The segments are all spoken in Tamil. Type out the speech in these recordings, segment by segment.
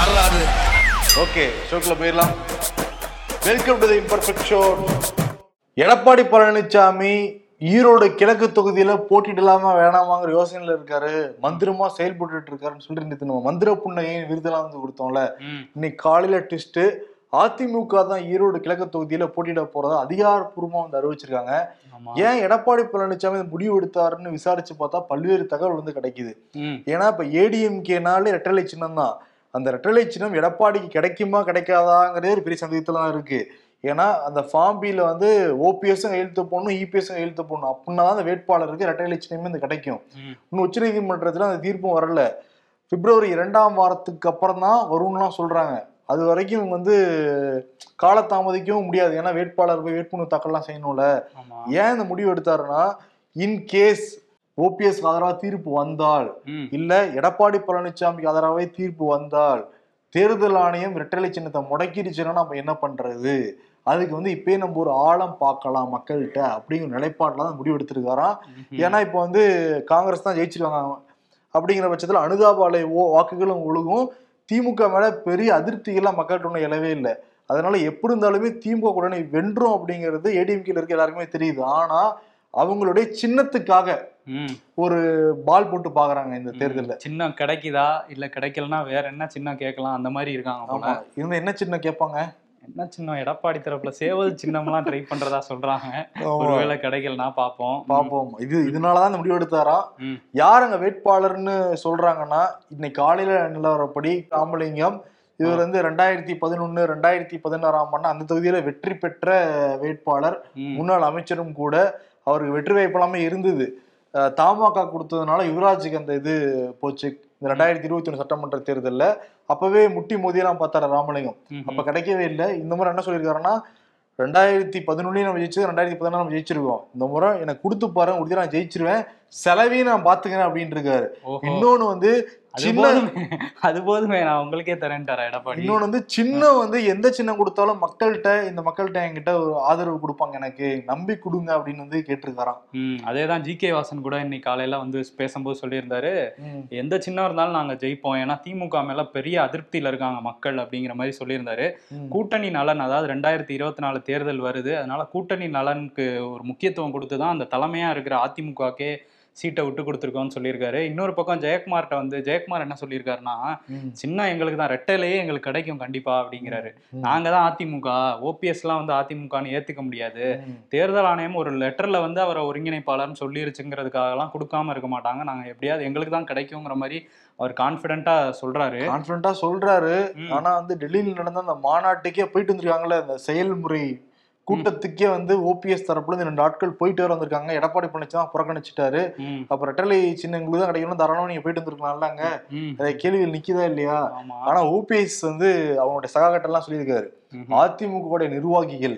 வரலாறு ஓகே ஷோக்குள்ள போயிடலாம். Welcome to the Imperfect Show Edappadi Palaniswami Erode கிழக்கு தொகுதியில போட்டியிடலாமா வேணாமாங்கிற யோசனையில இருக்காரு. மந்திரமா செயல்பட்டு இருக்காருன்னு சொல்லிட்டு நேத்து நம்ம மந்திர புண்ணையை விருதெல்லாம் வந்து கொடுத்தோம்ல. இன்னைக்கு காலையில ட்விஸ்ட் அதிமுக தான் ஈரோடு கிழக்கு தொகுதியில போட்டியிட போறதா அதிகாரப்பூர்வமா வந்து அறிவிச்சிருக்காங்க. ஏன் எடப்பாடி பழனிசாமி முடிவு எடுத்தாருன்னு விசாரிச்சு பார்த்தா பல்வேறு தகவல் வந்து கிடைக்குது. ஏன்னா இப்ப ஏடிஎம்கேனாலே ரெட்டலை சின்னம் தான் அந்த ரெட்டலை சின்னம் எடப்பாடிக்கு கிடைக்குமா கிடைக்காதாங்கிறதே ஒரு பெரிய சந்தேகத்துல தான் இருக்கு. ஏன்னா அந்த ஃபார்ம் பில வந்து ஓபிஎஸும் கையெழுத்து போடணும் இபிஎஸும் கையெழுத்து போடணும். அப்படின்னா தான் அந்த வேட்பாளருக்கு ரெட்டலை சின்னமே இந்த கிடைக்கும். இன்னும் உச்சநீதிமன்றத்துல அந்த தீர்ப்பும் வரல. பிப்ரவரி இரண்டாம் வாரத்துக்கு அப்புறம் தான் வரும்னுலாம் சொல்றாங்க. அது வரைக்கும் வந்து காலதாமதிக்கவும் முடியாது. ஏன்னா வேட்பாளர் போய் வேட்புமனு தாக்கல்லாம் செய்யணும்ல. ஏன் இந்த முடிவு எடுத்தாருன்னா இன் கேஸ் ஓபிஎஸ் ஆதரவா தீர்ப்பு வந்தால். இல்ல எடப்பாடி பழனிசாமிக்கு ஆதரவாவே தீர்ப்பு வந்தால் தேர்தல் ஆணையம் இரட்டலை சின்னத்தை முடக்கிடுச்சுன்னா நம்ம என்ன பண்றது? அதுக்கு வந்து இப்பயே நம்ம ஒரு ஆழம் பார்க்கலாம் மக்கள்கிட்ட அப்படிங்கிற நிலைப்பாட்டில் தான் முடிவு எடுத்திருக்காராம். ஏன்னா இப்போ வந்து காங்கிரஸ் தான் ஜெயிச்சிருக்காங்க. அப்படிங்கிற பட்சத்தில் அனுதாபாலை ஓ வாக்குகளும் ஒழுகும். திமுக மேல பெரிய அதிருப்திகள்லாம் மக்கள்கிட்ட ஒன்றும் எழவே இல்லை. அதனால எப்படி இருந்தாலுமே திமுக உடனே வென்றோம் அப்படிங்கிறது ஏடிஎம்கேல இருக்க எல்லாருக்குமே தெரியுது. ஆனா அவங்களுடைய சின்னத்துக்காக. ஒரு பால் போட்டு பாக்குறாங்க இந்த தேர்தல்ல. சின்னம் கிடைக்குதா? இல்ல கிடைக்கலன்னா வேற என்ன சின்னம் கேட்கலாம்? அந்த மாதிரி இருக்காங்க இவங்க என்ன சின்னம் கேட்பாங்க? என்ன சின்னம்? எடப்பாடி தரப்புல சேவல் சின்னம்லாம் ட்ரை பண்றதா சொல்றாங்க. ஒருவேளை கிடைக்கலனா பாப்போம். பாப்போம். இது இதனாலதான் இந்த முடிவு எடுத்தாராம் ம். யார் அங்க வேட்பாளர்னு சொல்றாங்கன்னா இன்னைக்கு காலையில நிலவரப்படி ராமலிங்கம் இவர் வந்து ரெண்டாயிரத்தி பதினொன்னு ரெண்டாயிரத்தி பதினாறாம் ஆண்டு அந்த தொகுதியில வெற்றி பெற்ற வேட்பாளர். முன்னாள் அமைச்சரும் கூட அவருக்கு வெற்றி வாய்ப்பு எல்லாமே இருந்தது. தமாக கொடுத்ததுனால யுவராஜுக்கு அந்த இது போச்சு. இந்த ரெண்டாயிரத்தி இருபத்தி ஒண்ணு சட்டமன்ற தேர்தல்ல அப்பவே முட்டி மோதியெல்லாம் பார்த்தாரு ராமலிங்கம். அப்ப கிடைக்கவே இல்லை. இந்த முறை என்ன சொல்லியிருக்காருன்னா ரெண்டாயிரத்தி பதினொன்னுலயும் நம்ம ஜெயிச்சது ரெண்டாயிரத்தி பதினாறு நம்ம ஜெயிச்சிருக்கோம். இந்த முறை எனக்கு கொடுத்து பாருங்க உறுதியா நான் ஜெயிச்சிருவேன். செலவையும் நான் பாத்துக்கிறேன் அப்படின்னு இருக்காரு. ஓஹோ. இன்னொன்னு வந்து அது சின்ன போதுமே அது போதுமே நான் உங்களுக்கே தரேன்ட்டாரா எடப்பாடி. இன்னொன்னு வந்து சின்னம் வந்து எந்த சின்னம் கொடுத்தாலும் மக்கள்கிட்ட இந்த மக்கள்கிட்ட என்கிட்ட ஒரு ஆதரவு கொடுப்பாங்க எனக்கு. நம்பி கொடுங்க அப்படின்னு வந்து கேட்டிருக்காராம். ம் அதேதான் ஜி கே வாசன் கூட இன்னைக்கு காலையில வந்து பேசும்போது சொல்லியிருந்தாரு. எந்த சின்னம் இருந்தாலும் நாங்க ஜெயிப்போம். ஏன்னா திமுக மேல பெரிய அதிருப்தியில இருக்காங்க மக்கள் அப்படிங்கிற மாதிரி சொல்லியிருந்தாரு. கூட்டணி நலன் அதாவது ரெண்டாயிரத்தி இருபத்தி நாலு தேர்தல் வருது. அதனால கூட்டணி நலனுக்கு ஒரு முக்கியத்துவம் கொடுத்து தான் அந்த தலைமையா இருக்கிற அதிமுகக்கே சீட்டை விட்டு கொடுத்துருக்கோம்னு சொல்லியிருக்காரு இன்னொரு பக்கம் ஜெயக்குமார்கிட்ட வந்து ஜெயக்குமார் என்ன சொல்லியிருக்காருன்னா. சின்ன எங்களுக்கு தான் ரெட்டையிலேயே எங்களுக்கு கிடைக்கும் கண்டிப்பா அப்படிங்கிறாரு. நாங்க தான் அதிமுக ஓபிஎஸ் எல்லாம் வந்து அதிமுகன்னு ஏத்துக்க முடியாது. தேர்தல் ஆணையம் ஒரு லெட்டர்ல வந்து அவரை ஒருங்கிணைப்பாளர்னு சொல்லிருச்சுங்கிறதுக்காகலாம் கொடுக்காம இருக்க மாட்டாங்க நாங்க எப்படியாவது எங்களுக்கு தான் கிடைக்குங்கிற மாதிரி அவர் கான்பிடண்டா சொல்றாரு கான்பிடண்டா சொல்றாரு. ஆனா வந்து டெல்லியில நடந்த அந்த மாநாட்டுக்கே போயிட்டு வந்திருக்காங்கல்ல அந்த செயல்முறை கூட்டத்துக்கே வந்து ஓபிஎஸ் தரப்புல இருந்து ரெண்டு ஆட்கள் போயிட்டு வர வந்திருக்காங்க. எடப்பாடி பழனிசாமி புறக்கணிச்சிட்டாரு. அப்ப ரெட்டலை சின்னங்களுக்கு தான் கிடைக்கணும் தாராளமா நீங்க போயிட்டு வந்திருக்கலாம்ல அங்க? ம், அதை கேள்விகள் நிக்குதா இல்லையா? ஆனா ஓபிஎஸ் வந்து அவங்களுடைய சகாக்கட்டெல்லாம் சொல்லியிருக்காரு. அதிமுகவுடைய நிர்வாகிகள்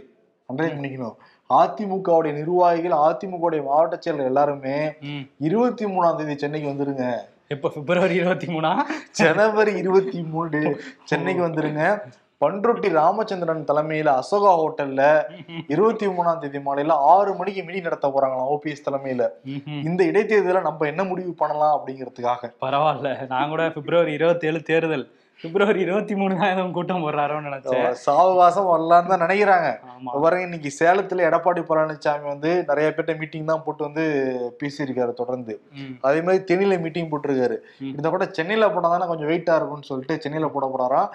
அன்றைய பண்ணிக்கணும் அதிமுகவுடைய நிர்வாகிகள் அதிமுகவுடைய மாவட்ட செயலர் எல்லாருமே. இருபத்தி மூணாம் தேதி சென்னைக்கு வந்துருங்க. எப்போ பிப்ரவரி இருபத்தி மூணா? ஜனவரி இருபத்தி மூணு சென்னைக்கு வந்துருங்க. பண்ருட்டி ராமச்சந்திரன் தலைமையில அசோகா ஹோட்டல்ல இருபத்தி மூணாம் தேதி மாலையில ஆறு மணிக்கு மீட்டிங் நடத்த போறாங்களாம் ஓபிஎஸ் தலைமையில. இந்த இடைத்தேர்தல நம்ம என்ன முடிவு பண்ணலாம் அப்படிங்கிறதுக்காக. பரவாயில்ல. நான் கூட பிப்ரவரி இருபத்தி ஏழு தேர்தல். பிப்ரவரி இருபத்தி மூணு தான் எதுவும் கூட்டம் போடுறாரோன்னு நினைச்சேன். சாவகாசம் வரலான்னு தான் நினைக்கிறாங்க. பாருங்க இன்னைக்கு சேலத்துல எடப்பாடி பழனிசாமி வந்து நிறைய பேர்ட்ட மீட்டிங் தான் போட்டு வந்து பேசியிருக்காரு தொடர்ந்து. அதே மாதிரி தேனியில மீட்டிங் போட்டிருக்காரு. இந்த கூட சென்னையில போனா தானே கொஞ்சம் வெயிட்டா இருக்கும்னு சொல்லிட்டு சென்னையில போட போறாராம்.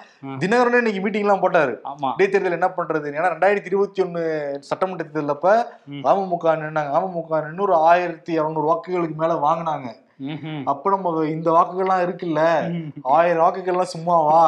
தினகரனே இன்னைக்கு மீட்டிங் எல்லாம் போட்டாரு. இடைத்தேர்தல் என்ன பண்றது? ஏன்னா ரெண்டாயிரத்தி இருபத்தி ஒண்ணு சட்டமன்ற தேர்தல் அப்ப ம். அமமுக நின்னாங்க. அமமுக நின்னு ஒரு ஆயிரத்தி இருநூறு வாக்குகளுக்கு மேல வாங்கினாங்க. அப்ப நம்ம இந்த வாக்குகள்லாம் இருக்குல்ல. ஆயிரம் வாக்குகள்லாம் சும்மாவா?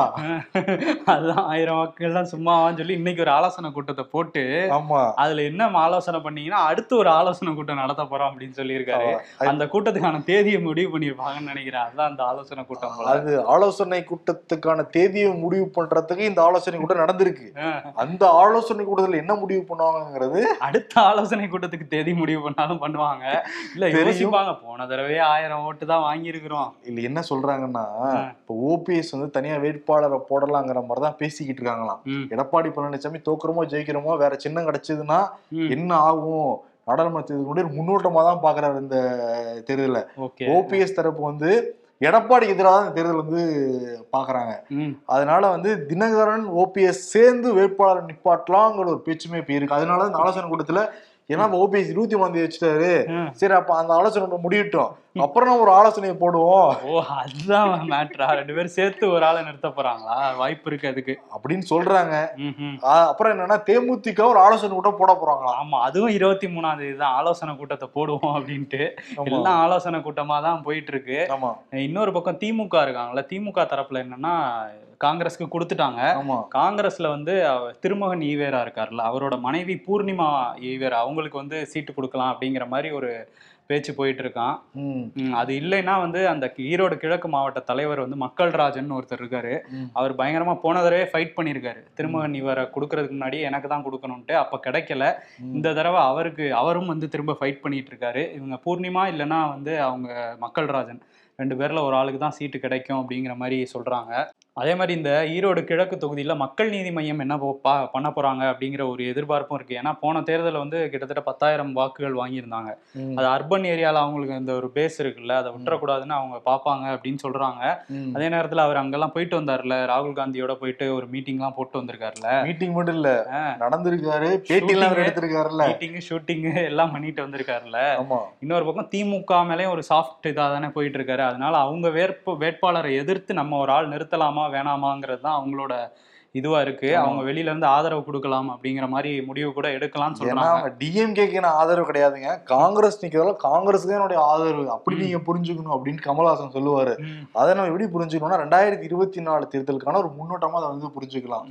அதுதான் ஆயிரம் வாக்குகள்லாம் சும்மாவான்னு சொல்லி இன்னைக்கு ஒரு ஆலோசனை கூட்டத்தை போட்டு ஆமா. அதுல என்ன ஆலோசனை பண்ணீங்கன்னா அடுத்து ஒரு ஆலோசனை கூட்டம் நடத்த போறோம் அப்படின்னு சொல்லியிருக்காரு. அந்த கூட்டத்துக்கான தேதியை முடிவு பண்ணிருப்பாங்கன்னு நினைக்கிறேன். அதுதான் அந்த ஆலோசனை கூட்டம் அது ஆலோசனை கூட்டத்துக்கான தேதியை முடிவு பண்றதுக்கு இந்த ஆலோசனை கூட்டம் நடந்திருக்கு. அந்த ஆலோசனை கூட்டத்துல என்ன முடிவு பண்ணுவாங்கங்கிறது அடுத்த ஆலோசனை கூட்டத்துக்கு தேதி முடிவு பண்ணாலும் பண்ணுவாங்க. இல்ல. யோசிப்பாங்க. போன தடவை ஆயிரம் ஓட்டு தான் வாங்கியிருக்கிறோம். இல்ல என்ன சொல்றாங்கன்னா இப்ப ஓபிஎஸ் வந்து தனியா வேட்பாளரை போடலாங்கிற மாதிரி தான் பேசிக்கிட்டு இருக்காங்களாம். எடப்பாடி பழனிசாமி தோக்குறோமோ ஜெயிக்கிறோமோ வேற சின்னம் கிடைச்சதுன்னா என்ன ஆகும்? நாடாளுமன்ற தேர்தல் முன்னோட்டமா தான் பாக்குறாரு இந்த தேர்தல ஓபிஎஸ் தரப்பு வந்து எடப்பாடிக்கு எதிராக தான் இந்த தேர்தல் வந்து பாக்குறாங்க. அதனால வந்து தினகரன் ஓபிஎஸ் சேர்ந்து வேட்பாளர் நிப்பாட்டலாங்கிற ஒரு பேச்சுமே இப்ப இருக்கு. அதனால ஆலோசனை கூட்டத்துல ஏன்னா ஓபிஎஸ் இருபத்தி ஒண்ணாம் தேதி வச்சுட்டாரு. சரி அப்ப அந்த ஆலோசனை முடியட்டும். அப்புறம் நம்ம ஒரு ஆலோசனையை போடுவோம். ஓ அதுதான் மேட்ரா ரெண்டு பேரும் சேர்த்து ஒரு ஆளை நிறுத்த போறாங்களா? வாய்ப்பு இருக்கு அதுக்கு. அப்படின்னு சொல்றாங்க. அப்புறம் என்னன்னா தேமுதிக ஒரு ஆலோசனை கூட்டம் போட போறாங்களாம். ஆமா அதுவும் இருபத்தி மூணாம் தேதி தான் ஆலோசனை கூட்டத்தை போடுவோம் அப்படின்ட்டு. எல்லாம் ஆலோசனை கூட்டமா தான் போயிட்டு இருக்கு. ஆமா. இன்னொரு பக்கம் திமுக இருக்காங்கல்ல திமுக தரப்புல என்னன்னா காங்கிரஸ்க்கு கொடுத்துட்டாங்க. காங்கிரஸ்ல வந்து திருமகன் ஈவேரா இருக்கார்ல அவரோட மனைவி பூர்ணிமா ஈவேரா அவங்களுக்கு வந்து சீட்டு கொடுக்கலாம் அப்படிங்கிற மாதிரி ஒரு பேச்சு போயிட்டு இருக்கான். அது இல்லைன்னா வந்து அந்த ஈரோடு கிழக்கு மாவட்ட தலைவர் வந்து மக்கள் ராஜன் ஒருத்தர் இருக்காரு. அவர் பயங்கரமா போன தடவை ஃபைட் பண்ணியிருக்காரு திருமகன் இவரை கொடுக்கறதுக்கு முன்னாடி எனக்கு தான் கொடுக்கணும்ட்டு அப்ப கிடைக்கல. இந்த தடவை அவருக்கு அவரும் வந்து திரும்ப ஃபைட் பண்ணிட்டு இருக்காரு. இவங்க பூர்ணிமா இல்லைன்னா வந்து அவங்க மக்கள் ராஜன் ரெண்டு பேர்ல ஒரு ஆளுக்கு தான் சீட்டு கிடைக்கும் அப்படிங்கிற மாதிரி சொல்றாங்க. அதே மாதிரி இந்த ஈரோடு கிழக்கு தொகுதியில மக்கள் நீதி மையம் என்ன போ- பண்ண போறாங்க அப்படிங்கிற ஒரு எதிர்பார்ப்பும் இருக்கு. ஏன்னா போன தேர்தலில் வந்து கிட்டத்தட்ட பத்தாயிரம் வாக்குகள் வாங்கியிருந்தாங்க. அது அர்பன் ஏரியால அவங்களுக்கு இந்த ஒரு பேஸ் இருக்குல்ல அதை விட்டுறக்கூடாதுன்னு அவங்க பார்ப்பாங்க அப்படின்னு சொல்றாங்க. ம். அதே நேரத்துல அவர் அங்கெல்லாம் போயிட்டு வந்தார்ல ராகுல் காந்தியோட போயிட்டு ஒரு மீட்டிங்லாம் போட்டு வந்திருக்காருல்ல. மீட்டிங் மட்டும் இல்ல. நடந்திருக்காரு பேட்டி எல்லாம் Shooting. எடுத்திருக்காருல்ல. மீட்டிங்கு ஷூட்டிங்கு எல்லாம் பண்ணிட்டு வந்திருக்காருல்ல. இன்னொரு பக்கம் திமுக மேலேயும் ஒரு சாஃப்ட் இதாக தானே போயிட்டு இருக்காரு. அதனால அவங்க வேட்பு வேட்பாளரை எதிர்த்து நம்ம ஒரு ஆள் நிறுத்தலாமா வேணாமாங்கிறது தான் அவங்களோட இதுவா இருக்கு. அவங்க வெளியில இருந்து ஆதரவு கொடுக்கலாம் அப்படிங்கிற மாதிரி முடிவு கூட எடுக்கலாம்னு ஏன்னா சொல்றாங்க. டிஎம்கேக்கு ஆதரவு கிடையாதுங்க. காங்கிரஸ் நிக்கிறதால காங்கிரஸுக்கு என்னுடைய ஆதரவு. அப்படி. நீங்க புரிஞ்சுக்கணும் அப்படின்னு கமல்ஹாசன் சொல்லுவாரு. அதை நம்ம எப்படி புரிஞ்சுக்கணும்னா ரெண்டாயிரத்தி இருபத்தி நாலு தேர்தலுக்கான ஒரு முன்னோட்டமா அதை வந்து புரிஞ்சுக்கலாம்.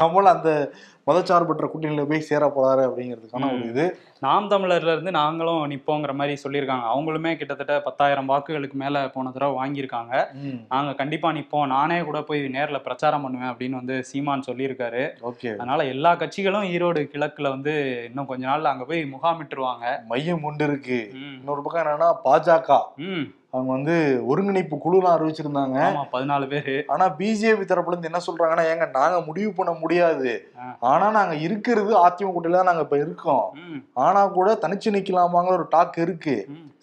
கமல் அந்த மதச்சார்பற்ற கூட்டணியில போய் சேர போறாரு அப்படிங்கிறதுக்கான ஒரு. இது. நாம் தமிழர்ல இருந்து நாங்களும் நிப்போங்கிற மாதிரி சொல்லியிருக்காங்க. அவங்களுமே கிட்டத்தட்ட பத்தாயிரம் வாக்குகளுக்கு மேல போன தடவை வாங்கியிருக்காங்க. நாங்க கண்டிப்பா நிப்போம். நானே கூட போய் நேர்ல பிரச்சாரம் பண்ணுவேன் அப்படின்னு வந்து சீமான் சொல்லியிருக்காரு. ஓகே. அதனால எல்லா கட்சிகளும் ஈரோடு கிழக்குல வந்து இன்னும் கொஞ்ச நாள்ல அங்க போய் முகாமிட்டுருவாங்க. மையம் உண்டு இருக்கு. இன்னொரு பக்கம் என்னன்னா பாஜக. ம். அவங்க வந்து ஒருங்கிணைப்பு குழுலாம் அறிவிச்சிருந்தாங்க. பதினாலு பேரு. ஆனா பிஜேபி தரப்புல இருந்து என்ன சொல்றாங்கன்னா ஏங்க நாங்க முடிவு பண்ண முடியாது. ஆனா நாங்க இருக்கிறது அதிமுக கூட்டணியில தான் நாங்க இப்ப இருக்கோம். ஆனா கூட தனிச்சு நிக்கலாமாங்கிற ஒரு டாக் இருக்கு.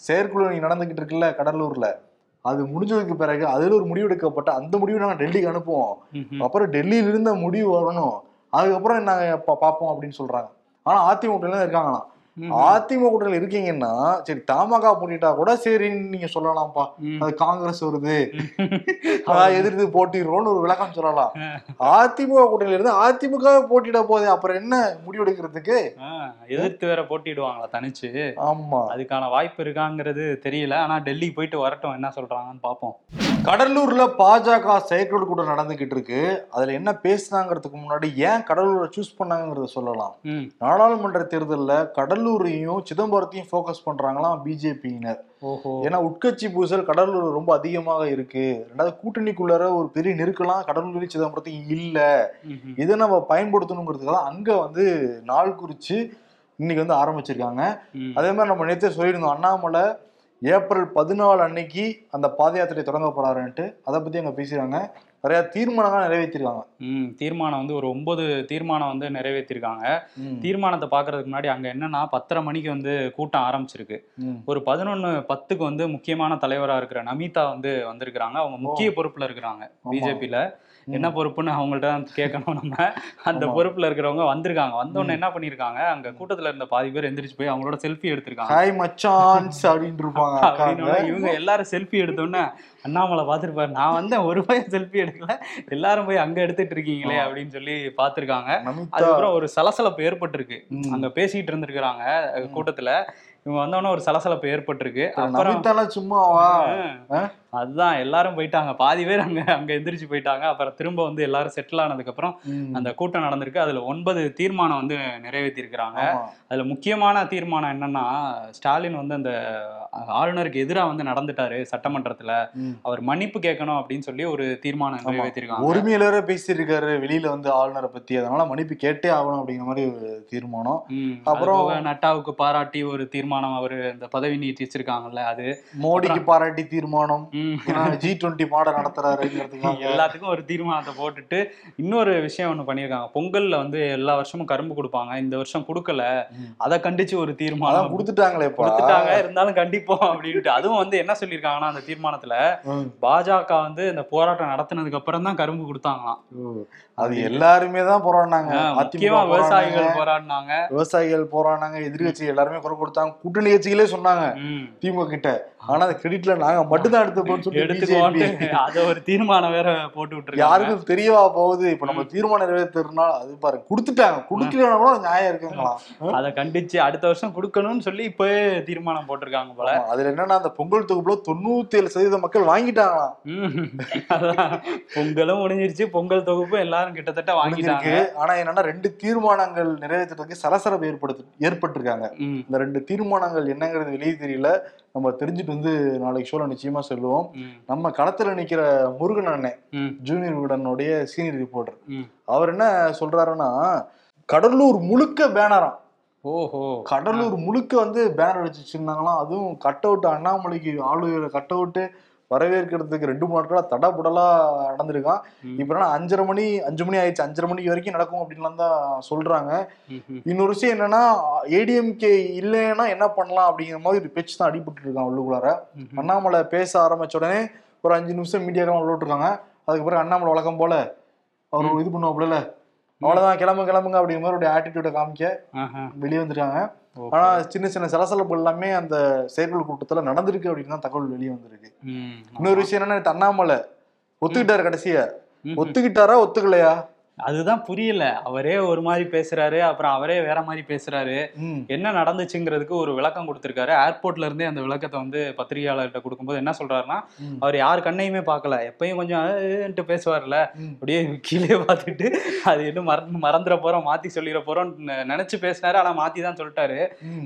செயற்குழு நீங்க நடந்துகிட்டு இருக்குல்ல கடலூர்ல. அது முடிஞ்சதுக்கு பிறகு அதுல ஒரு முடிவு எடுக்கப்பட்ட அந்த முடிவு நாங்க டெல்லிக்கு அனுப்புவோம். அப்புறம் டெல்லியில இருந்து முடிவு வரணும். அதுக்கப்புறம் நாங்க பார்ப்போம் அப்படின்னு சொல்றாங்க. ஆனா அதிமுக கூட்டணியில தான் இருக்காங்களாம். அதிமுக இருக்கீங்கன்னா சரி தமாக போட்டிட்டா கூட சரின்னு நீங்க சொல்லலாம்ப்பா. அது காங்கிரஸ் வருது. அதான் எதிர்த்து போட்டிடுறோம்னு ஒரு விளக்கம் சொல்லலாம். அதிமுக கூட்டணியில இருந்து அதிமுக போட்டியிட போதே அப்புறம் என்ன முடிவு எடுக்கிறதுக்கு ஆ, எதிர்த்து வேற போட்டிடுவாங்களா தனிச்சு? ஆமா. அதுக்கான வாய்ப்பு இருக்காங்கிறது தெரியல. ஆனா டெல்லி போயிட்டு வரட்டும். என்ன சொல்றாங்கன்னு பாப்போம் கடலூர்ல பாஜக செயற்குழு கூட்டம் நடந்துகிட்டு இருக்கு. அதுல என்ன பேசுனாங்கிறதுக்கு முன்னாடி ஏன் கடலூரை சூஸ் பண்ணாங்கிறத சொல்லலாம். நாடாளுமன்ற தேர்தல்ல கடலூரையும் சிதம்பரத்தையும் ஃபோக்கஸ் பண்றாங்களாம் பிஜேபியினர். ஏன்னா உட்கட்சி பூசல் கடலூர் ரொம்ப அதிகமாக இருக்கு. ரெண்டாவது கூட்டணிக்குள்ளார ஒரு பெரிய நெருக்கலாம் கடலூர் சிதம்பரத்தையும் இல்ல. இதை நம்ம பயன்படுத்தணுங்கிறதுக்காக அங்க வந்து நாள் குறிச்சு இன்னைக்கு வந்து ஆரம்பிச்சிருக்காங்க. அதே மாதிரி நம்ம நேற்றே சொல்லியிருந்தோம் அண்ணாமலை ஏப்ரல் பதினாலு அன்னைக்கு அந்த பாத யாத்திரை தொடங்க போறாருன்ட்டு அதை பத்தி அங்க பேசுறாங்க நிறைய தீர்மானங்கள் நிறைவேற்றிருக்காங்க. ம் தீர்மானம் வந்து ஒரு ஒன்பது தீர்மானம் வந்து நிறைவேற்றிருக்காங்க. தீர்மானத்தை பார்க்கறதுக்கு முன்னாடி அங்க என்னன்னா பத்தரை மணிக்கு வந்து கூட்டம் ஆரம்பிச்சிருக்கு. ஒரு பதினொன்னு பத்துக்கு வந்து முக்கியமான தலைவரா இருக்கிற நமிதா வந்து வந்திருக்கிறாங்க. அவங்க முக்கிய பொறுப்புல இருக்கிறாங்க பிஜேபியில என்ன பொறுப்புன்னு அவங்கள்ட்ட தான் கேட்கணும் நம்ம. அந்த. பொறுப்புல இருக்கிறவங்க வந்திருக்காங்க. வந்தோடனே என்ன பண்ணிருக்காங்க அங்க கூட்டத்துல இருந்த பாதி பேர் எந்திரிச்சு போய் அவங்களோட செல்ஃபி எடுத்திருக்காங்க. ஹாய் மச்சான்ஸ் அப்படின்னு இருப்பாங்க. இவங்க எல்லாரும் செல்ஃபி எடுத்தோன்னே அண்ணாமலை பார்த்துருப்பாரு. நான் வந்தேன் ஒரு பையன் செல்ஃபி எடுக்கல. எல்லாரும் போய் அங்க எடுத்துட்டு இருக்கீங்களே. அப்படின்னு சொல்லி பார்த்திருக்காங்க. நமிதா. அதுக்கப்புறம் ஒரு சலசலப்பு ஏற்பட்டிருக்கு. அங்க பேசிட்டு இருந்திருக்கிறாங்க கூட்டத்துல. இவங்க வந்தோடனே ஒரு சலசலப்பு ஏற்பட்டிருக்கு. அப்புறம் சும்மாவா? அதுதான் எல்லாரும் போயிட்டாங்க. பாதி பேர் அங்க அங்க எந்திரிச்சு போயிட்டாங்க. அப்புறம் திரும்ப வந்து எல்லாரும் செட்டில் ஆனதுக்கு அப்புறம். அந்த கூட்டம் நடந்திருக்கு. அதுல ஒன்பது தீர்மானம் வந்து நிறைவேற்றி இருக்கிறாங்க ஆமா. அதுல முக்கியமான தீர்மானம் என்னன்னா ஸ்டாலின் வந்து அந்த ஆளுநருக்கு எதிரா வந்து நடந்துட்டாரு சட்டமன்றத்துல. அவர் மன்னிப்பு கேட்கணும் அப்படின்னு சொல்லி ஒரு தீர்மானம். நிறைவேற்றிருக்காங்க. ஒருமையில வேற பேசியிருக்காரு வெளியில வந்து ஆளுநரை பத்தி. அதனால மன்னிப்பு கேட்டே ஆகணும் அப்படிங்கிற மாதிரி ஒரு தீர்மானம். அப்புறம் நட்டாவுக்கு பாராட்டி ஒரு தீர்மானம் அவர் இந்த பதவி நீட்டிச்சிருக்காங்கல்ல அது. மோடிக்கு பாராட்டி தீர்மானம். ஏன்னா ஜி டுவெண்ட்டி மாட நடத்துறாருங்கிறதுக்காக. எல்லாத்துக்கும் ஒரு தீர்மானத்தை போட்டுட்டு இன்னொரு விஷயம் ஒண்ணு பண்ணியிருக்காங்க. பொங்கல்ல வந்து எல்லா வருஷமும் கரும்பு கொடுப்பாங்க. இந்த வருஷம் கொடுக்கல. அதை கண்டிச்சு ஒரு தீர்மானம். கொடுத்துட்டாங்களேப்பா. கொடுத்துட்டாங்க. இருந்தாலும் கண்டிப்போம் அப்படின்ட்டு. அதுவும் வந்து என்ன சொல்லியிருக்காங்கன்னா அந்த தீர்மானத்துல. பாஜக வந்து இந்த போராட்டம் நடத்தினதுக்கு அப்புறம் தான் கரும்பு கொடுத்தாங்களாம். அது எல்லாருமே தான் போராடினாங்க. முக்கியமா விவசாயிகள் போராடினாங்க, விவசாயிகள் போராடினாங்க. எதிர்கட்சி எல்லாருமே குரல் கொடுத்தாங்க. கூட்டணி கட்சிகளே சொன்னாங்க. திமுக கிட்ட. ஆனா அந்த கிரெடிட்ல நாங்க மட்டும்தான் எடுத்துப்போம்னு சொல்லி எடுத்துக்கோன்ட்டு BJP. அத ஒரு தீர்மானம் வேற போட்டு விட்டுருக்காங்க. யாருக்கும் தெரியவா போகுது? இப்ப நம்ம தீர்மானம் நிறைவேற்றுறதுனால அது பாருங்க கொடுத்துட்டாங்க. கொடுக்கலன்னா கூட நியாயம் இருக்குங்களாம் அதை கண்டிச்சு அடுத்த வருஷம் கொடுக்கணும்னு சொல்லி இப்பவே தீர்மானம் போட்டிருக்காங்க போல. அதுல என்னன்னா அந்த பொங்கல் தொகுப்புல தொண்ணூத்தி ஏழு சதவீத மக்கள் வாங்கிட்டாங்களாம். பொங்கலும் முடிஞ்சிருச்சு. பொங்கல் தொகுப்பு எல்லாரும் கிட்டத்தட்ட வாங்கிட்டாங்க. ஆனா என்னன்னா ரெண்டு தீர்மானங்கள் நிறைவேற்றுறதுக்கு சலசலப்பு ஏற்படுத்து ஏற்பட்டிருக்காங்க. இந்த ரெண்டு தீர்மானங்கள் என்னங்கிறது வெளியே தெரியல. நம்ம தெரிஞ்சுட்டு வந்து நாளைக்கு ஷோல நிச்சயமா சொல்லுவோம். நம்ம களத்துல நிக்கிற முருகன் அண்ணன். ஜூனியர் விகடனுடைய சீனியர் ரிப்போர்ட்டர். அவர் என்ன சொல்றாருன்னா கடலூர் முழுக்க பேனராம் ஓஹோ கடலூர் முழுக்க வந்து பேனர் வச்சிருந்தாங்களாம் அதுவும் கட் அவுட் அண்ணாமலைக்கு ஆளுநர் கட் அவுட்டு வரவேற்கிறதுக்கு ரெண்டு மூணு நாட்களா தடபுடலா நடந்திருக்கான். இப்ப என்ன அஞ்சரை மணி அஞ்சு மணி ஆயிடுச்சு அஞ்சரை மணி வரைக்கும் நடக்கும் அப்படின்லாம் தான் சொல்றாங்க. இன்னொரு விஷயம் என்னன்னா ஏடிஎம்கே இல்லைன்னா என்ன பண்ணலாம் அப்படிங்கிற மாதிரி ஒரு பேச்சு தான் அடிபட்டு இருக்கான் உள்ளுக்குள்ளார. அண்ணாமலை பேச ஆரம்பிச்ச உடனே ஒரு அஞ்சு நிமிஷம் மீடியாக்கெல்லாம் உள்ள விட்டுருக்காங்க அதுக்கு பிறகு அண்ணாமலை வழக்கம் போல அவர் இது பண்ணுவாப்புல அவ்வளவுதான் கிளம்பு கிளம்புங்க அப்படிங்கிற மாதிரி ஒரு ஆட்டிடியூட காமிக்க. வெளியே வந்துருக்காங்க ஓகே. ஆனா சின்ன சின்ன சலசலப்பு எல்லாமே அந்த செயற்குழு கூட்டத்துல நடந்திருக்கு அப்படின்னு தான் தகவல் வெளியே வந்திருக்கு. இன்னொரு விஷயம் என்னன்னா நேத்து அண்ணாமலை ஒத்துக்கிட்டாரு கடைசியா. ஒத்துக்கிட்டாரா ஒத்துக்கலையா அதுதான் புரியல அவரே ஒரு மாதிரி பேசுறாரு அப்புறம் அவரே வேற மாதிரி பேசுறாரு. என்ன நடந்துச்சுங்கிறதுக்கு ஒரு விளக்கம் கொடுத்திருக்காரு ஏர்போர்ட்ல இருந்தே அந்த விளக்கத்தை வந்து பத்திரிகையாளர்கிட்ட கொடுக்கும்போது என்ன சொல்றாருன்னா. அவர் யார் கண்ணையுமே பார்க்கல எப்பயும் கொஞ்சம் பேசுவார்ல. அப்படியே கீழே பார்த்துட்டு அது இன்னும் மறந்து மறந்துட போறோம் மாத்தி சொல்லிட போறோம் நினைச்சு பேசினாரு ஆனா மாத்தி தான் சொல்லிட்டாரு.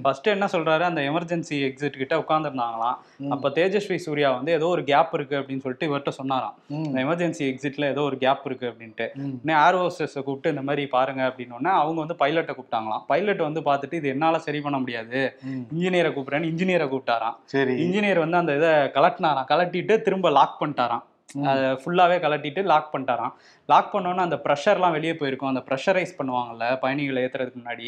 ஃபர்ஸ்ட் என்ன சொல்றாரு அந்த எமர்ஜென்சி எக்ஸிட் கிட்ட உட்காந்துருந்தாங்களாம். அப்ப தேஜஸ்வி சூர்யா வந்து ஏதோ ஒரு கேப் இருக்கு அப்படின்னு சொல்லிட்டு இவர்கிட்ட சொன்னாராம் எமர்ஜென்சி எக்ஸிட்ல ஏதோ ஒரு கேப் இருக்கு அப்படின்ட்டு ம். உடனே ஏர் ஹோஸ்டர்ஸை கூப்பிட்டு இந்த மாதிரி பாருங்க அப்படின்னோடனே அவங்க வந்து பைலட்டை கூப்பிட்டாங்களாம். பைலட் வந்து பார்த்துட்டு இது என்னால சரி பண்ண முடியாது. இன்ஜினியரை கூப்பிட்றேன்னு இன்ஜினியரை கூப்பிட்டாராம். சரி. இன்ஜினியர் வந்து அந்த இதை கலட்டினாராம். கலட்டிட்டு திரும்ப லாக் பண்ணிட்டாராம். அதை ஃபுல்லாவே கலட்டிட்டு லாக் பண்ணிட்டாராம் லாக் பண்ணோன்னே அந்த ப்ரெஷர்லாம் வெளியே போயிருக்கும் அந்த ப்ரெஷரைஸ் பண்ணுவாங்கல்ல பயணிகளை ஏத்துறதுக்கு முன்னாடி.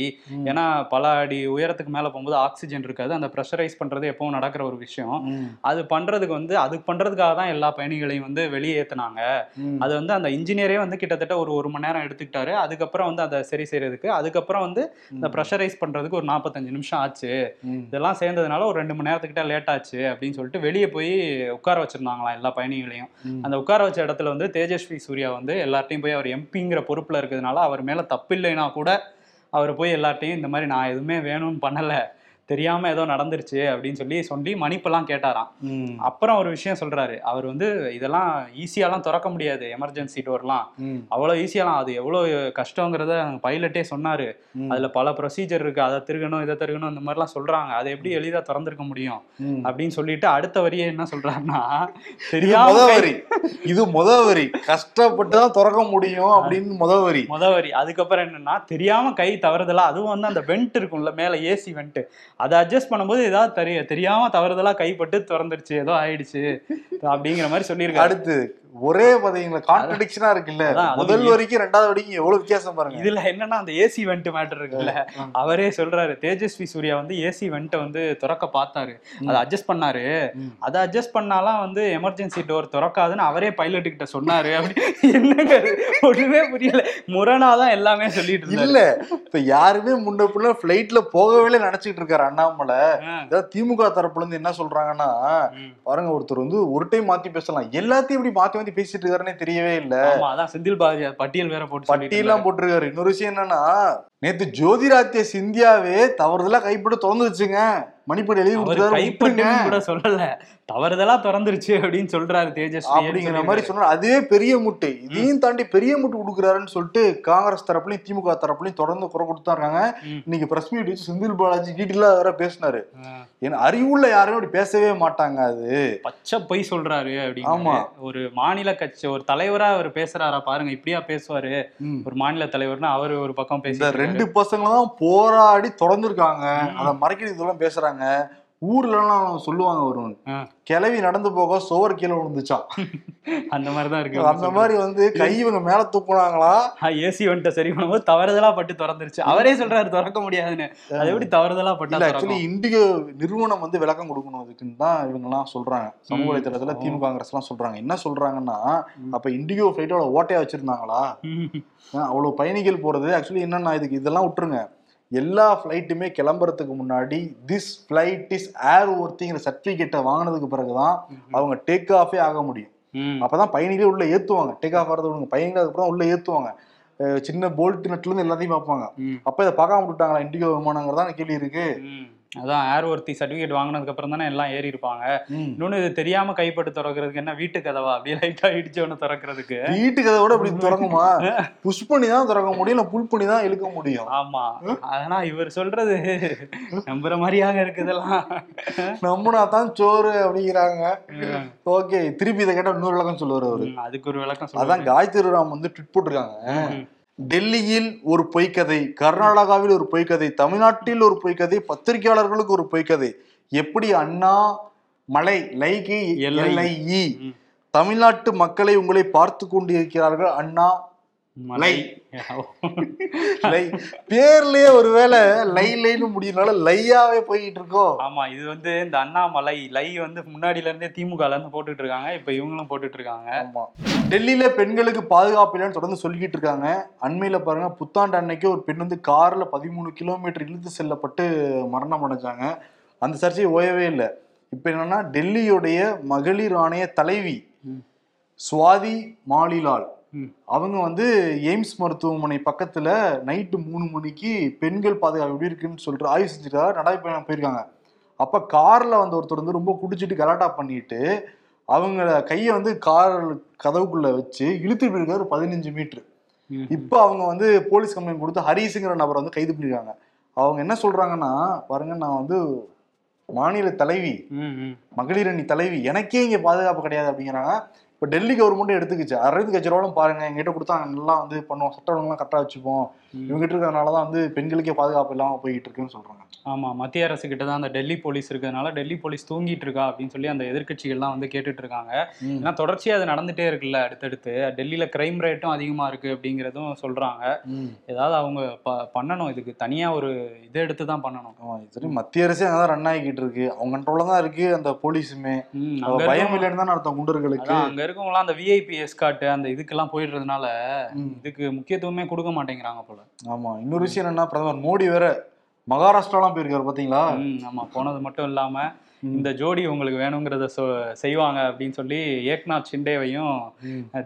ஏன்னா பல அடி உயரத்துக்கு மேல போகும்போது ஆக்சிஜன் இருக்காது அந்த ப்ரெஷரைஸ் பண்றது எப்பவும் நடக்கிற ஒரு விஷயம். அது பண்றதுக்கு வந்து அது பண்றதுக்காக தான் எல்லா பயணிகளையும் வந்து வெளியே ஏத்துனாங்க ம். அது வந்து அந்த இன்ஜினியரே வந்து கிட்டத்தட்ட ஒரு ஒரு மணி நேரம் எடுத்துக்கிட்டாரு அதுக்கப்புறம் வந்து அதை சரி செய்யறதுக்கு அதுக்கப்புறம் வந்து இந்த ப்ரெஷரைஸ் பண்றதுக்கு ஒரு நாற்பத்தஞ்சு நிமிஷம் ஆச்சு. இதெல்லாம் சேர்ந்ததுனால ஒரு ரெண்டு மணி நேரத்துக்கிட்ட லேட் ஆச்சு அப்படின்னு சொல்லிட்டு வெளியே போய் உட்கார வச்சிருந்தாங்களாம் எல்லா பயணிகளையும். அந்த உட்கார வச்ச இடத்துல வந்து தேஜஸ்வி சூர்யா வந்து எல்லார்ட்டையும் போய் அவர் எம்பிங்கிற பொறுப்பில் இருக்கிறதுனால அவர் மேலே தப்பு இல்லைன்னா கூட அவர் போய் எல்லார்ட்டையும் இந்த மாதிரி நான் எதுவுமே வேணும்னு பண்ணலை தெரியாம ஏதோ நடந்துருச்சு அப்படின்னு சொல்லி சொல்லி மன்னிப்பெல்லாம் கேட்டாராம். அப்புறம் ஒரு விஷயம் சொல்றாரு. அவர் வந்து இதெல்லாம் ஈஸியாலாம் திறக்க முடியாது எமர்ஜென்சி டோர்லாம் ம். அவ்வளோ ஈஸியாலாம் அது எவ்வளோ கஷ்டங்கிறத பைலட்டே சொன்னாரு. அதுல பல ப்ரொசீஜர் இருக்கு. அதை திருகணும் இதை திருகணும் இந்த மாதிரிலாம் சொல்றாங்க. அதை எப்படி எளிதா திறந்திருக்க முடியும். அப்படின்னு சொல்லிட்டு அடுத்த வரியே என்ன சொல்றாருன்னா தெரியாம வரி. இது முத வரி. கஷ்டப்பட்டு தான் திறக்க முடியும் அப்படின்னு முத வரி. முத வரி. அதுக்கப்புறம் என்னன்னா தெரியாம கை தவறுதலா அதுவும் வந்து அந்த வெண்ட் இருக்கும்ல மேல ஏசி வெண்ட் அதை அட்ஜஸ்ட் பண்ணும்போது ஏதாவது தெரிய தெரியாம தவறுதலா கைப்பட்டு திறந்துருச்சு ஏதோ ஆயிடுச்சு. அப்படிங்கிற மாதிரி சொல்லியிருக்காரு. அடுத்து ஒரே பதவிங்கள கான்ட்ரடிக்ஷனா இருக்குல்ல? முதல் வரிக்கும் ரெண்டாவது வரிக்கும் எவ்வளவு வித்தியாசம் பாருங்க. இதுல என்னன்னா அந்த ஏசி வெண்ட் மேட்டர் இருக்குல்ல. அவரே சொல்றாரு தேஜஸ்வி சூர்யா வந்து ஏசி வெண்ட்டை வந்து திறக்க பார்த்தாரு. அதை அட்ஜஸ்ட் பண்ணாரு. அதை அட்ஜஸ்ட் பண்ணாலாம் வந்து எமர்ஜென்சி டோர் திறக்காதுன்னு அவரே பைலட் கிட்ட சொன்னாரு. அப்படி என்னங்க? ஒண்ணுமே புரியல. முரணாதான் எல்லாமே சொல்லிட்டு இல்ல இப்ப யாருமே முன்ன பின்ன பிளைட்ல போகவே நினைச்சிட்டு இருக்காரு அண்ணாமலை. திமுக தரப்புல இருந்து என்ன சொல்றாங்கன்னா. பாருங்க ஒருத்தர் வந்து ஒரு டைம் மாத்தி பேசலாம். எல்லாத்தையும் இப்படி மாத்தி மாத்தி பேசிட்டு இருக்காருன்னே தெரியவே இல்ல. அதான் செந்தில் பாலாஜி பட்டியல் வேற போட்டு சொல்லிட்டு பட்டியெல்லாம் போட்டிருக்காரு. இன்னொரு விஷயம் என்னன்னா நேத்து ஜோதிராத்திய சிந்தியாவே தவறுதலா கைப்பட்டு திறந்து வச்சுங்க மணிப்படி எழுதி கைப்பட்டு. கூட சொல்லல. தவறுதலா திறந்துருச்சு அப்படின்னு சொல்றாரு தேஜஸ்வி. அப்படிங்கிற மாதிரி சொன்னாரு. அதுவே பெரிய முட்டு. இதையும் தாண்டி பெரிய முட்டு கொடுக்குறாருன்னு சொல்லிட்டு காங்கிரஸ் தரப்புலயும் திமுக தரப்புலயும் தொடர்ந்து குறை கொடுத்தாருக்காங்க ம். இன்னைக்கு பிரஸ் மீட் வச்சு செந்தில் பாலாஜி டீட்டெயிலா வேற பேசினாரு. ஏன்னா அறிவுள்ள யாருமே அப்படி பேசவே மாட்டாங்க அது. பச்சை பொய் சொல்றாரு அப்படின்னு ஆமா. ஒரு மாநில கட்சி ஒரு தலைவரா அவர் பேசுறாரா பாருங்க. இப்படியா பேசுவாரு. ஒரு மாநில தலைவர்னா அவரு ஒரு பக்கம் இந்த பேசி ரெண்டு பசங்களும் தான் போராடி தொடர்ந்துருக்காங்க. அதை மறைக்கிறது இதெல்லாம் பேசுறாங்க. ஊர்லலாம் சொல்லுவாங்க வருவன். கிளவி நடந்து போக சுவர் கீழே விழுந்துச்சான் அந்த மாதிரி தான் இருக்கு. அந்த மாதிரி வந்து கை இவங்க மேல தூக்குனாங்களா? ஏசி வந்துட்டு சரி பண்ணும்போது தவறுதலா பட்டு திறந்துருச்சு. அவரே சொல்றாரு திறக்க முடியாதுன்னு. அது எப்படி தவறுதலா பட்டா ஆக்சுவலி இண்டிகோ நிறுவனம் வந்து விளக்கம் கொடுக்கணும் அதுக்குன்னு தான் இவங்க எல்லாம் சொல்றாங்க சமூக. வலைத்தளத்துல. திமுக காங்கிரஸ் எல்லாம் சொல்றாங்க. என்ன சொல்றாங்கன்னா. அப்ப இண்டிகோ ஃபிளைட்டோட ஓட்டையா வச்சிருந்தாங்களா? அவ்வளவு பயணிகள் போறது. ஆக்சுவலி என்னன்னா இதுக்கு இதெல்லாம் விட்டுருங்க. எல்லா ஃப்ளைட்டுமே கிளம்புறதுக்கு முன்னாடி திஸ் ஃபிளைட் இஸ் ஏர் ஒர்த்திங்கிற சர்டிபிகேட்டை வாங்கினதுக்கு பிறகுதான் அவங்க டேக் ஆஃபே ஆக முடியும். அப்பதான் பயணிகளே உள்ள ஏத்துவாங்க. டேக் ஆஃப் ஆகிறது விடுங்க. பயணிகள் அதுக்கப்புறம் உள்ள ஏத்துவாங்க. அஹ் சின்ன போல்ட் நட்ல இருந்து எல்லாத்தையும் பார்ப்பாங்க. அப்ப இதை பார்க்காம விட்டுட்டாங்களா? இண்டிகோ விமானங்கிறதா கேள்வி இருக்கு. அதான் ஏர் ஒர்த்தி சர்டிபிகேட் வாங்கினதுக்கு அப்புறம் தானே எல்லாம் ஏறி இருப்பாங்க. ம். இன்னொன்னு இது தெரியாம கைப்பட்டு திறக்கிறதுக்கு என்ன வீட்டு கதவா? அப்படியே லைட்டா இடிச்சு ஒன்று திறக்கிறதுக்கு. வீட்டுக்கு அதை விட இப்படி திறக்குமா? புஷ் பண்ணி தான் திறக்க முடியும் இல்ல புல் பண்ணி தான் இழுக்க முடியும்? ஆமா. ஆனா இவர் சொல்றது நம்புற மாதிரியாக இருக்குதெல்லாம் நம்பினா தான் சோறு அப்படிங்கிறாங்க. ஓகே திருப்பி இதை கேட்டா இன்னொரு விளக்கம் சொல்லுவாரு அவரு. அதுக்கு ஒரு விளக்கம் அதான் காயத்ரி ராம் வந்து ட்விட் போட்டிருக்காங்க. டெல்லியில் ஒரு பொய்க்கதை கர்நாடகாவில் ஒரு பொய்க்கதை தமிழ்நாட்டில் ஒரு பொய்க்கதை பத்திரிகையாளர்களுக்கு ஒரு பொய்க்கதை எப்படி அண்ணா மலை லைக்கு எல்லை. எல்லை இ ம். தமிழ்நாட்டு மக்களை உங்களை பார்த்து கொண்டிருக்கிறார்கள் அண்ணா மலை. லை. பேர்லயே ஒருவேளை லை லைன்னு முடியறனால லையாவே போயிட்டு இருக்கோம் ஆமா இது வந்து இந்த அண்ணாமலை லை வந்து முன்னாடில இருந்தே திமுகல இருந்து போட்டுட்டு இருக்காங்க இப்ப இவங்களும் போட்டுட்டு இருக்காங்க. ஆமா. டெல்லியில பெண்களுக்கு பாதுகாப்பு இல்லைன்னு தொடர்ந்து சொல்லிக்கிட்டு இருக்காங்க. அண்மையில பாருங்க புத்தாண்டு அன்னைக்கு ஒரு பெண் வந்து கார்ல பதிமூணு கிலோமீட்டர் இழுத்து செல்லப்பட்டு மரணம் அடைஞ்சாங்க. அந்த சர்ச்சை ஓயவே இல்லை. இப்ப என்னன்னா டெல்லியுடைய மகளிர் ஆணைய தலைவி. சுவாதி மாலிலால். அவங்க வந்து எய்ம்ஸ் மருத்துவமனை பக்கத்துல நைட்டு மூணு மணிக்கு பெண்கள் பாதுகாப்பு எப்படி இருக்குன்னு சொல்லிட்டு ஆய்வு செஞ்சுட்டு நடைபயணம் போயிருக்காங்க. அப்ப கார்ல வந்த ஒருத்தர் வந்து ரொம்ப குடிச்சிட்டு கலாட்டா பண்ணிட்டு அவங்க கையை வந்து கார் கதவுக்குள்ள வச்சு இழுத்துட்டு போயிருக்காரு பதினஞ்சு மீட்டர் ம். இப்போ அவங்க வந்து போலீஸ் கம்ப்ளைண்ட் கொடுத்து ஹரிஸுங்கிற நபரை வந்து கைது பண்ணிருக்காங்க. அவங்க என்ன சொல்றாங்கன்னா பாருங்க நான் வந்து மாநில தலைவி ம், ம். மகளிர் அணி தலைவி எனக்கே இங்க பாதுகாப்பு கிடையாது அப்படிங்கிறாங்க. இப்போ டெல்லி கவர்மெண்ட் எடுத்துக்கிச்சு. அரவிந்த் கெஜ்ரிவாலும் பாருங்க எங்கிட்ட கொடுத்தா நல்லா வந்து பண்ணுவோம் சட்ட ஒழுங்குலாம் கரெக்டாக வச்சுப்போம். இவங்ககிட்ட இருக்கிறதுனால தான் வந்து பெண்களுக்கே பாதுகாப்பு இல்லாமல் போய்கிட்டு இருக்குன்னு சொல்றாங்க. ஆமா மத்திய அரசு கிட்ட தான் அந்த டெல்லி போலீஸ் இருக்கிறதுனால டெல்லி போலீஸ் தூங்கிட்டு இருக்கா அப்படின்னு சொல்லி அந்த எதிர்க்கட்சிகள்லாம் வந்து கேட்டுட்டு இருக்காங்க. ஏன்னா தொடர்ச்சியா அது நடந்துட்டே இருக்குல்ல அடுத்தடுத்து. டெல்லியில கிரைம் ரேட்டும் அதிகமா இருக்கு அப்படிங்கிறதும் சொல்றாங்க. ஏதாவது அவங்க பண்ணணும். இதுக்கு தனியா ஒரு இதை எடுத்து தான் பண்ணணும். இது மத்திய அரசே அங்கே தான் ரன் ஆகிக்கிட்டு இருக்கு. அவங்க கண்ட்ரோல தான் இருக்கு அந்த போலீஸுமே. பயம் இல்லைன்னு தான் அர்த்தம் குண்டர்களுக்கு அதான் அங்க இருக்கவங்களாம் அந்த விஐபி எஸ்காட்டு அந்த இதுக்கெல்லாம் போயிடுறதுனால. இதுக்கு முக்கியத்துவமே கொடுக்க மாட்டேங்கிறாங்க போல ஆமா இன்னொரு விஷயம் என்னன்னா பிரதமர் மோடி வேற மகாராஷ்டிராலாம் போயிருக்காரு பாத்தீங்களா ஆமா போனது மட்டும் இல்லாம. இந்த ஜோடி உங்களுக்கு வேணுங்கிறத சொ செய்வாங்க அப்படின்னு சொல்லி ஏக்நாத் ஷிண்டேவையும்.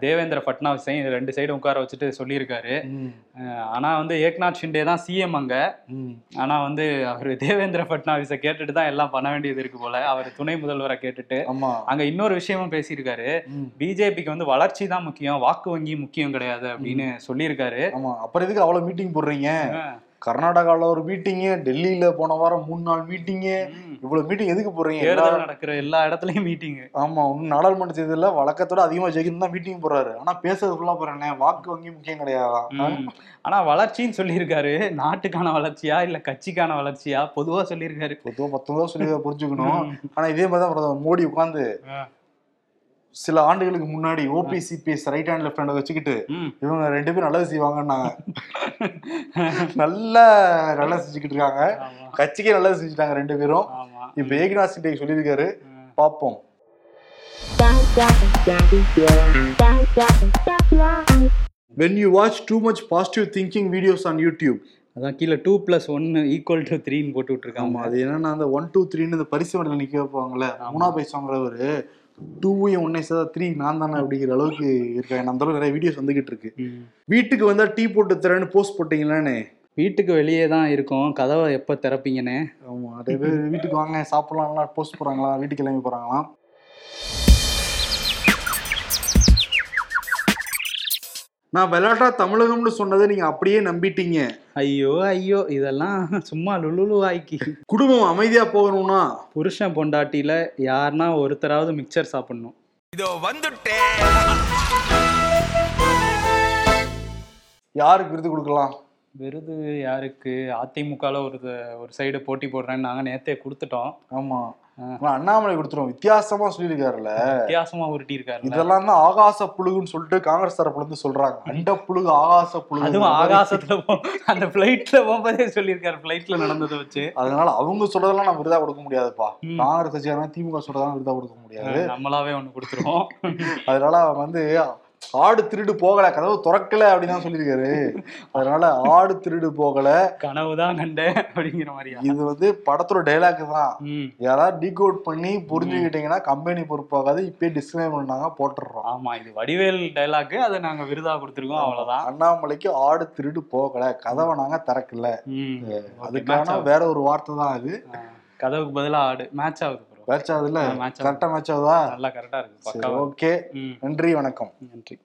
தேவேந்திர ஃபட்னாவிஸையும் ரெண்டு சைடும் உட்கார வச்சுட்டு சொல்லியிருக்காரு. ஆனா வந்து ஏக்நாத் ஷிண்டே தான் சிஎம் அங்க. ஆனா வந்து அவர் தேவேந்திர ஃபட்னாவிஸை கேட்டுட்டு தான் எல்லாம் பண்ண வேண்டியது இருக்கு போல. அவர் துணை முதல்வரை கேட்டுட்டு. ஆமா. அங்க இன்னொரு விஷயமும் பேசியிருக்காரு. பிஜேபிக்கு வந்து வளர்ச்சி தான் முக்கியம். வாக்கு வங்கி முக்கியம் கிடையாது அப்படின்னு சொல்லியிருக்காரு. ஆமா. அப்புறம் எதுக்கு அவ்வளவு மீட்டிங் போடுறீங்க? கர்நாடகாவில் ஒரு மீட்டிங்கு டெல்லியில போன வாரம் மூணு நாள் மீட்டிங்கு ம். இவ்வளவு மீட்டிங் எதுக்கு போடுறீங்க? எல்லா- தேர்தல் நடக்கிற எல்லா இடத்துலயும் மீட்டிங் ஆமா இன்னும் நாடாளுமன்ற தேர்தலில் வழக்கத்தோட அதிகமா ஜெயிக்கணும் தான் மீட்டிங் போடுறாரு. ஆனா பேசுறது ஃபுல்லா போறேனே வாக்கு வங்கி முக்கியம் கிடையாதான் ஆனா வளர்ச்சின்னு சொல்லியிருக்காரு. நாட்டுக்கான வளர்ச்சியா இல்ல கட்சிக்கான வளர்ச்சியா? பொதுவா சொல்லியிருக்காரு. பொதுவா பத்தொன்பதா சொல்லி புரிஞ்சுக்கணும். ம். ஆனா இதே மாதிரி தான் மோடி உட்காந்து. சில ஆண்டுகளுக்கு முன்னாடி ஓபிசிபிஎஸ் ரைட் ஹேண்ட் லெஃப்ட் ஹேண்ட் வச்சுக்கிட்டு. இவங்க ரெண்டு பேரும் நல்லது செய்வாங்கன்னாங்க. நல்லா நல்லா செஞ்சுக்கிட்டு இருக்காங்க. கட்சிக்கே நல்லது செஞ்சுட்டாங்க ரெண்டு பேரும். இப்ப ஏக்நாத் சிண்டே சொல்லியிருக்காரு. பார்ப்போம் when you watch too much positive thinking videos on YouTube. அதான் கீழே டூ பிளஸ் ஒன்னு ஈக்குவல் டு த்ரீன்னு போட்டு விட்டுருக்காங்க. அது என்னன்னா அந்த ஒன் டூ த்ரீன்னு இந்த பரிசு மண்டல நிக்க வைப்பாங்கல்ல ஆமா. மூணா பைசா வாங்குறவரு டூவையும் ஒன்னே சேர்த்தா த்ரீ நான் தானே அப்படிங்கிற அளவுக்கு இருக்காங்க அந்த அளவுக்கு நிறைய வீடியோஸ் வந்துகிட்டு இருக்கு. வீட்டுக்கு வந்தா டீ போட்டு தரேன்னு போஸ்ட் போட்டீங்களான்னு வீட்டுக்கு வெளியே தான் இருக்கும். கதவை எப்போ திறப்பீங்கன்னு? ஆமா நிறைய பேர் வீட்டுக்கு வாங்க சாப்பிடலாம்லாம் போஸ்ட் போறாங்களா? வீட்டுக்கு கிளம்பி போறாங்களாம்? நான் விளையாட்டா தமிழகம்னு சொன்னதை நீங்க அப்படியே நம்பிட்டீங்க. ஐயோ ஐயோ இதெல்லாம் சும்மா லுலுலு ஆய்க்கி குடும்பம் அமைதியா போகணும்னா? புருஷன் பொண்டாட்டியில யாருன்னா ஒருத்தராவது மிக்சர் சாப்பிடணும். இதோ வந்துட்டேன் யாருக்கு விருது கொடுக்கலாம்? விருது யாருக்கு? அதிமுகல ஒரு ஒரு சைடு போட்டி போடுறேன்னு நாங்க நேத்தே கொடுத்துட்டோம். ஆமா. ஆ. ஆனா அண்ணாமலை கொடுத்துருவோம் வித்தியாசமா சொல்லியிருக்காருல்ல. வித்தியாசமா உருட்டி இருக்காரு இதெல்லாம் தான் ஆகாச புழுகுன்னு சொல்லிட்டு காங்கிரஸ் தரப்புல இருந்து சொல்றாங்க. அண்ட புழுகு ஆகாச புழுகு அதுவும் ஆகாசத்துல அந்த பிளைட்ல போகும்போதே சொல்லியிருக்காரு. பிளைட்ல நடந்ததை வச்சு. அதனால அவங்க சொல்றதெல்லாம் நம்ம விருதா கொடுக்க முடியாதுப்பா. காங்கிரஸ் கட்சியான திமுக சொல்றதெல்லாம் விருதா கொடுக்க முடியாது. நம்மளாவே ஒண்ணு கொடுத்துருவோம். அதனால அவங்க வந்து ஆடு திருடு போகல கதவு திறக்கல அப்படின்னு தான் சொல்லியிருக்காரு. அதனால ஆடு திருடு போகல. கனவுதான் கண்டேன் அப்படிங்கிற மாதிரியா? இது வந்து படத்தோட டைலாக் தான். யாராவது டீகோட் பண்ணி புரிஞ்சுக்கிட்டீங்கன்னா கம்பெனி பொறுப்பாகாது. இப்பயே டிஸ்கிளைம் பண்ணாங்க போட்டுடுறோம். ஆமா இது வடிவேல் டைலாக் அதை நாங்க விருதா கொடுத்துருக்கோம் அவ்வளவுதான். அண்ணாமலைக்கு ஆடு திருடு போகல கதவை நாங்க திறக்கல. அதுக்கான வேற ஒரு வார்த்தை தான் அது. கதவுக்கு பதிலா ஆடு மேட்ச் ஆகுது. மேட்ச் ஆகுதுல்ல மேட்ச் மேட்ச் ஆகுதா? நல்லா கரெக்டா இருக்கு ஓகே நன்றி வணக்கம். நன்றி.